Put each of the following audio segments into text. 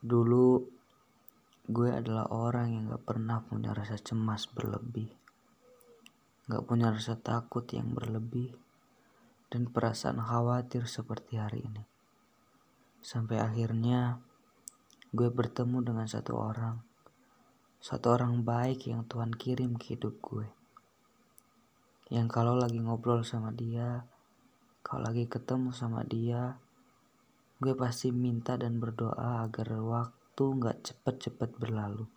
Dulu gue adalah orang yang gak pernah punya rasa cemas berlebih. Gak punya rasa takut yang berlebih. Dan perasaan khawatir seperti hari ini. Sampai akhirnya gue bertemu dengan satu orang. Satu orang baik yang Tuhan kirim ke hidup gue. Yang kalau lagi ngobrol sama dia, kalau lagi ketemu sama dia, Gue pasti minta dan berdoa agar waktu gak cepet-cepet berlalu.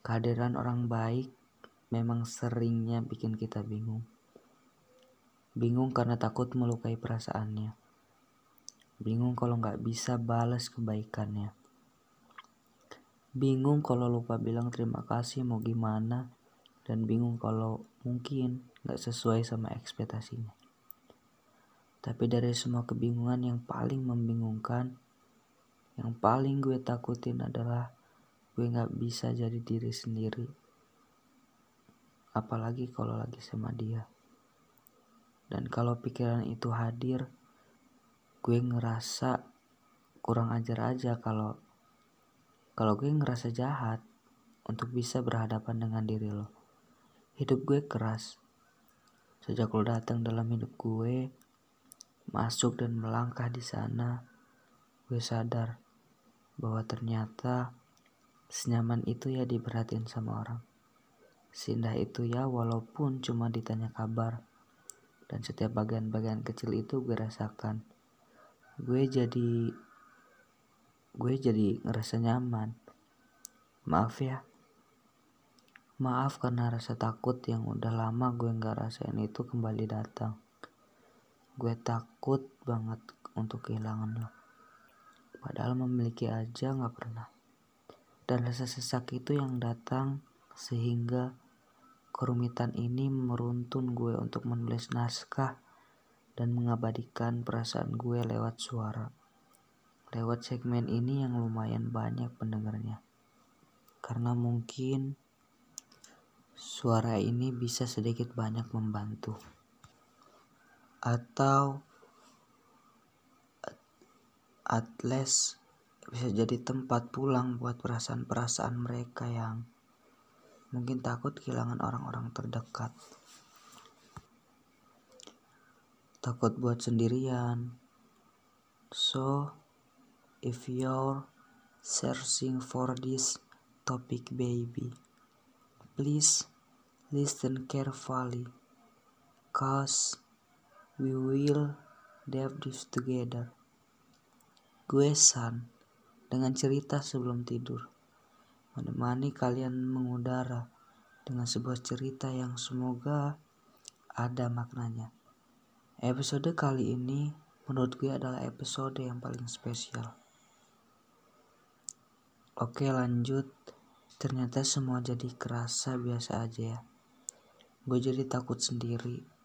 Kehadiran orang baik memang seringnya bikin kita bingung. Bingung karena takut melukai perasaannya. Bingung kalau gak bisa balas kebaikannya. Bingung kalau lupa bilang terima kasih mau gimana. Dan bingung kalau mungkin gak sesuai sama ekspektasinya. Tapi dari semua kebingungan yang paling membingungkan, yang paling gue takutin adalah gue gak bisa jadi diri sendiri. Apalagi kalau lagi sama dia. Dan kalau pikiran itu hadir, gue ngerasa kurang ajar aja kalau kalau gue ngerasa jahat untuk bisa berhadapan dengan diri lo. Hidup gue keras. Sejak lo datang dalam hidup gue, masuk dan melangkah di sana, gue sadar bahwa ternyata senyaman itu ya diperhatiin sama orang. Sindah itu ya walaupun cuma ditanya kabar. Dan setiap bagian-bagian kecil itu gue rasakan. Gue jadi gue jadi ngerasa nyaman. Maaf ya. Maaf karena rasa takut yang udah lama gue nggak rasain itu kembali datang. Gue takut banget untuk kehilangan lo. Padahal memiliki aja gak pernah. Dan rasa sesak itu yang datang sehingga kerumitan ini meruntun gue untuk menulis naskah dan mengabadikan perasaan gue lewat suara. Lewat segmen ini yang lumayan banyak pendengarnya. Karena mungkin suara ini bisa sedikit banyak membantu atau atlas bisa jadi tempat pulang buat perasaan-perasaan mereka yang mungkin takut kehilangan orang-orang terdekat. Takut buat sendirian. So, if you're searching for this topic baby, please listen carefully. Cause We will dive this together. Gue San dengan cerita sebelum tidur. Menemani kalian mengudara dengan sebuah cerita yang semoga ada maknanya. Episode kali ini menurut gue adalah episode yang paling spesial. Oke lanjut. Ternyata semua jadi kerasa biasa aja ya. Gue jadi takut sendiri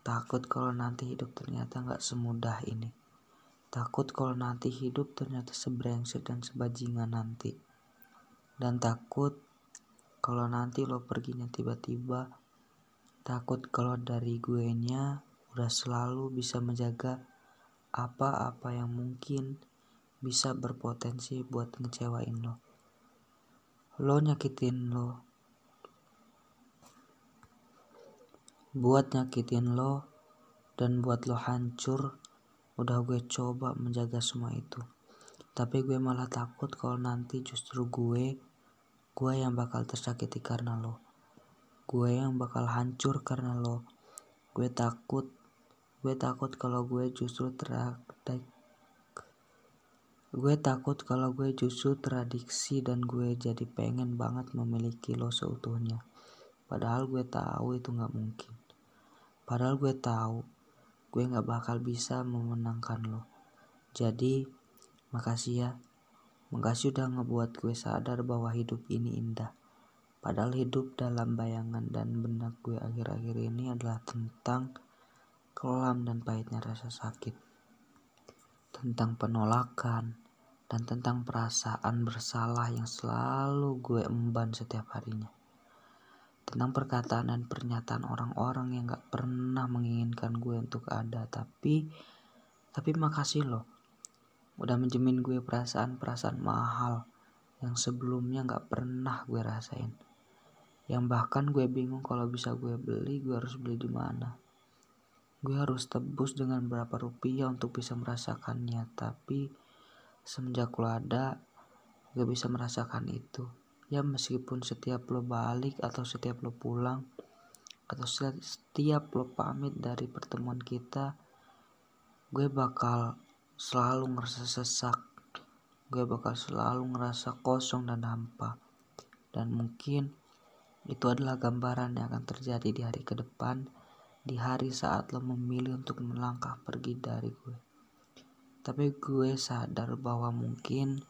Takut kalau nanti hidup ternyata nggak semudah ini. Takut kalau nanti hidup ternyata sebrengsek dan sebajingan nanti. Dan takut kalau nanti lo perginya tiba-tiba. Takut kalau dari gue nya udah selalu bisa menjaga apa-apa yang mungkin bisa berpotensi buat ngecewain lo. Lo nyakitin lo buat nyakitin lo dan buat lo hancur udah gue coba menjaga semua itu. Tapi gue malah takut kalau nanti justru gue gue yang bakal tersakiti karena lo. Gue yang bakal hancur karena lo. Gue takut gue takut kalau gue justru teradik. Gue takut kalau gue justru teradiksi dan gue jadi pengen banget memiliki lo seutuhnya padahal gue tahu itu nggak mungkin Padahal gue tahu gue gak bakal bisa memenangkan lo. Jadi, makasih ya. Makasih udah ngebuat gue sadar bahwa hidup ini indah. Padahal hidup dalam bayangan dan benak gue akhir-akhir ini adalah tentang kelam dan pahitnya rasa sakit. Tentang penolakan dan tentang perasaan bersalah yang selalu gue emban setiap harinya tentang perkataan dan pernyataan orang-orang yang gak pernah menginginkan gue untuk ada tapi tapi makasih loh udah menjamin gue perasaan-perasaan mahal yang sebelumnya gak pernah gue rasain. Yang bahkan gue bingung kalau bisa gue beli, gue harus beli di mana. Gue harus tebus dengan berapa rupiah untuk bisa merasakannya, tapi semenjak lo ada, gue bisa merasakan itu. Ya meskipun setiap lo balik atau setiap lo pulang, atau setiap lo pamit dari pertemuan kita, gue bakal selalu ngerasa sesak. Gue bakal selalu ngerasa kosong dan hampa. Dan mungkin itu adalah gambaran yang akan terjadi di hari ke depan di hari saat lo memilih untuk melangkah pergi dari gue. Tapi gue sadar bahwa mungkin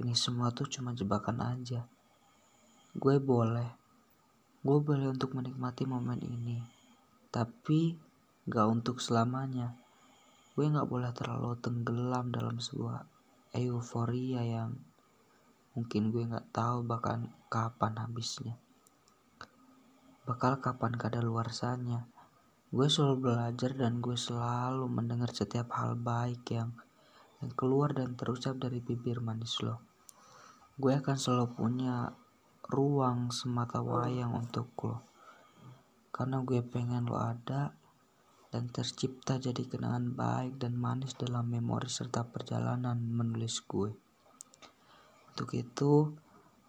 ini semua tuh cuma jebakan aja gue boleh. Gue boleh untuk menikmati momen ini tapi gak untuk selamanya. Gue nggak boleh terlalu tenggelam dalam sebuah euforia yang mungkin gue nggak tahu bahkan kapan habisnya. Bakal kapan sana gue selalu belajar dan gue selalu mendengar setiap hal baik yang yang keluar dan terucap dari bibir manis lo. Gue akan selalu punya ruang semata wayang untuk lo karena gue pengen lo ada dan tercipta jadi kenangan baik dan manis dalam memori serta perjalanan menulis gue. Untuk itu,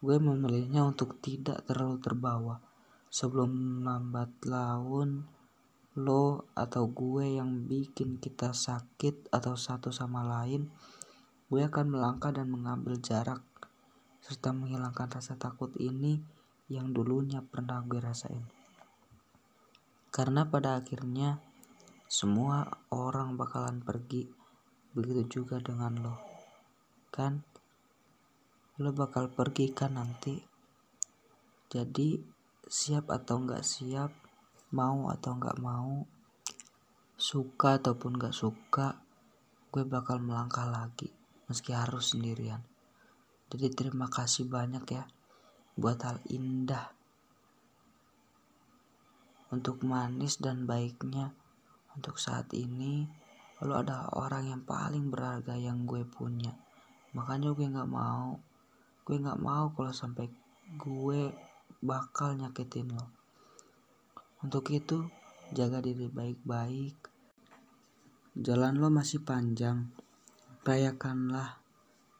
gue memilihnya untuk tidak terlalu terbawa. Sebelum lambat laun, lo atau gue yang bikin kita sakit atau satu sama lain, gue akan melangkah dan mengambil jarak serta menghilangkan rasa takut ini yang dulunya pernah gue rasain. Karena pada akhirnya semua orang bakalan pergi begitu juga dengan lo kan? Lo bakal pergi kan nanti? Jadi siap atau nggak siap mau atau nggak mau suka ataupun nggak suka gue bakal melangkah lagi meski harus sendirian jadi terima kasih banyak ya buat hal indah untuk manis dan baiknya. Untuk saat ini lo adalah orang yang paling berharga yang gue punya. Makanya gue nggak mau gue nggak mau kalau sampai gue bakal nyakitin lo. Untuk itu jaga diri baik-baik. Jalan lo masih panjang. Rayakanlah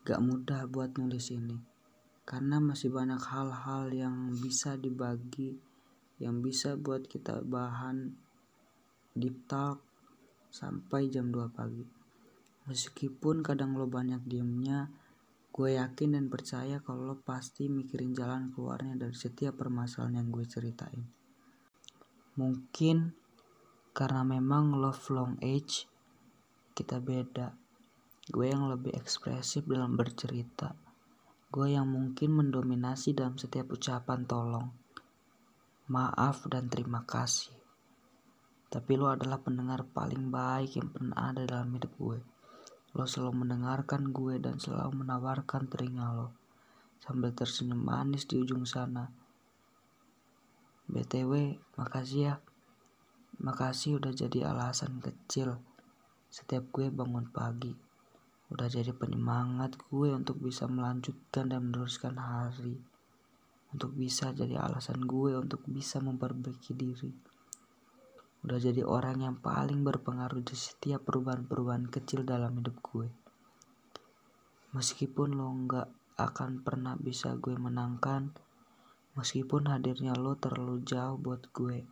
gak mudah buat nulis ini karena masih banyak hal-hal yang bisa dibagi yang bisa buat kita bahan deep talk sampai jam 2 pagi. Meskipun kadang lo banyak diemnya, gue yakin dan percaya kalau lo pasti mikirin jalan keluarnya dari setiap permasalahan yang gue ceritain. Mungkin karena memang love long age, kita beda. Gue yang lebih ekspresif dalam bercerita. Gue yang mungkin mendominasi dalam setiap ucapan tolong. Maaf dan terima kasih. Tapi lo adalah pendengar paling baik yang pernah ada dalam hidup gue. Lo selalu mendengarkan gue dan selalu menawarkan telinga lo. Sambil tersenyum manis di ujung sana. BTW, makasih ya. Makasih udah jadi alasan kecil setiap gue bangun pagi. Udah jadi penyemangat gue untuk bisa melanjutkan dan meneruskan hari. Untuk bisa jadi alasan gue untuk bisa memperbaiki diri udah jadi orang yang paling berpengaruh di setiap perubahan-perubahan kecil dalam hidup gue. Meskipun lo nggak akan pernah bisa gue menangkan, meskipun hadirnya lo terlalu jauh buat gue,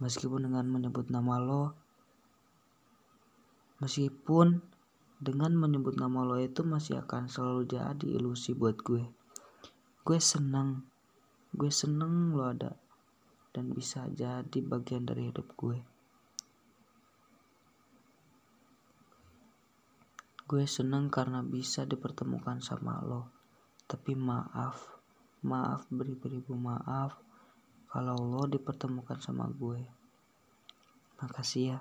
meskipun dengan menyebut nama lo, meskipun dengan menyebut nama lo itu masih akan selalu jadi ilusi buat gue. Gue seneng, gue seneng lo ada dan bisa jadi bagian dari hidup gue. Gue seneng karena bisa dipertemukan sama lo. Tapi maaf, maaf beri-beribu maaf kalau lo dipertemukan sama gue. Makasih ya.